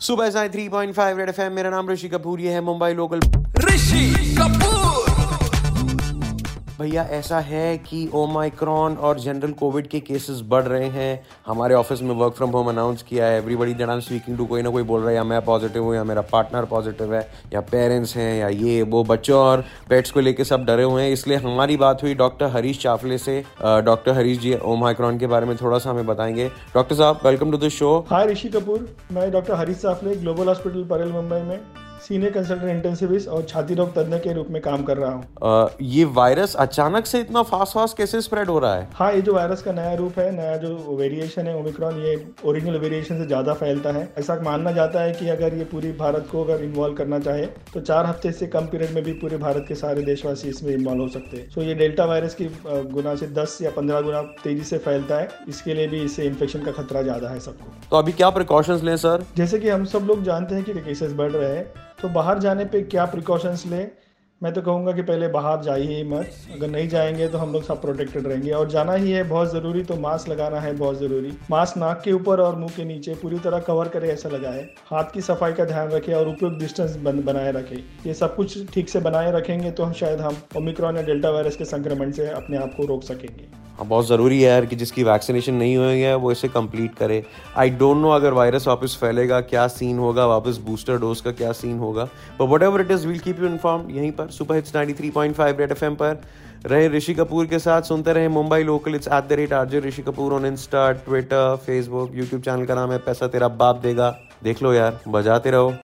सुबह Sai 3.5 red FM मेरा नाम ऋषि कपूर, ये है मुंबई लोकल ऋषि कपूर। भैया, ऐसा है कि ओमाइक्रॉन और जनरल कोविड के केसेस बढ़ रहे हैं। हमारे ऑफ़िस में वर्क फ्रॉम होम अनाउंस किया है। एवरीबडी दैट स्पीकिंग टू कोई ना कोई बोल रहा है, या मैं पॉजिटिव हूँ, या मेरा पार्टनर पॉजिटिव है, या पेरेंट्स हैं, या ये, वो, बच्चों और पेट्स को लेकर सब डरे हुए हैं। इसलिए हमारी बात हुई डॉक्टर हरीश चाफले से। डॉक्टर हरीश जी ओमाइक्रॉन के बारे में थोड़ा सा हमें बताएँगे। डॉक्टर साहब welcome to the show hi Rishi Kapoor मैं doctor Harish Saphale global hospital Parel Mumbai में। सीनियर कंसल्टेंट इंटेंसिविस्ट और छाती रोग तज्ञ के रूप में काम कर रहा हूँ। ये वायरस अचानक से इतना फास्ट फास्ट कैसे स्प्रेड हो रहा है? हाँ ये जो वायरस का नया रूप है नया जो वेरिएशन है ओमिक्रॉन ये ओरिजिनल वेरिएशन से ज़्यादा फैलता है। ऐसा मानना जाता है कि अगर ये पूरी भारत को अगर इन्वॉल्व करना चाहे तो चार हफ़्ते से कम पीरियड में भी पूरे भारत के सारे देशवासी इसमें इन्वॉल्व हो सकते हैं। सो ये डेल्टा वायरस की गुना से दस या पंद्रह गुना तेज़ी से फैलता है। इसके लिए भी इससे इन्फेक्शन का खतरा ज़्यादा है सबको। तो अभी क्या प्रिकॉशंस लें सर जैसे कि हम सब लोग जानते हैं कि केसेस बढ़ रहे हैं। तो बाहर जाने पे क्या प्रिकॉशंस लें? मैं तो कहूँगा कि पहले बाहर जाइए ही मत। अगर नहीं जाएँगे तो हम लोग सब प्रोटेक्टेड रहेंगे। और जाना ही है, बहुत ज़रूरी तो मास्क लगाना है, बहुत ज़रूरी। मास्क नाक के ऊपर और मुँह के नीचे पूरी तरह कवर करे, ऐसा लगाए। हाथ की सफ़ाई का ध्यान रखें और उपयुक्त डिस्टेंस बनाए रखें। ये सब कुछ ठीक से बनाए रखेंगे तो हम शायद हम ओमिक्रॉन या डेल्टा वायरस के संक्रमण से अपने आप को रोक सकेंगे। हाँ बहुत ज़रूरी है यार कि जिसकी वैक्सीनेशन नहीं हुई है, वो इसे कंप्लीट करे। आई डोंट नो अगर वायरस वापस फैलेगा, क्या सीन होगा, वापस बूस्टर डोज का क्या सीन होगा। But whatever it is will keep you inform यहीं पर super hits ninety three point five red F M पर। रहे ऋषि कपूर के साथ, सुनते रहे Mumbai local it's at the rate R RJ Rishi Kapoor on Insta Twitter Facebook YouTube channel का नाम है, पैसा तेरा बाप देगा। देख लो यार, बजाते रहो।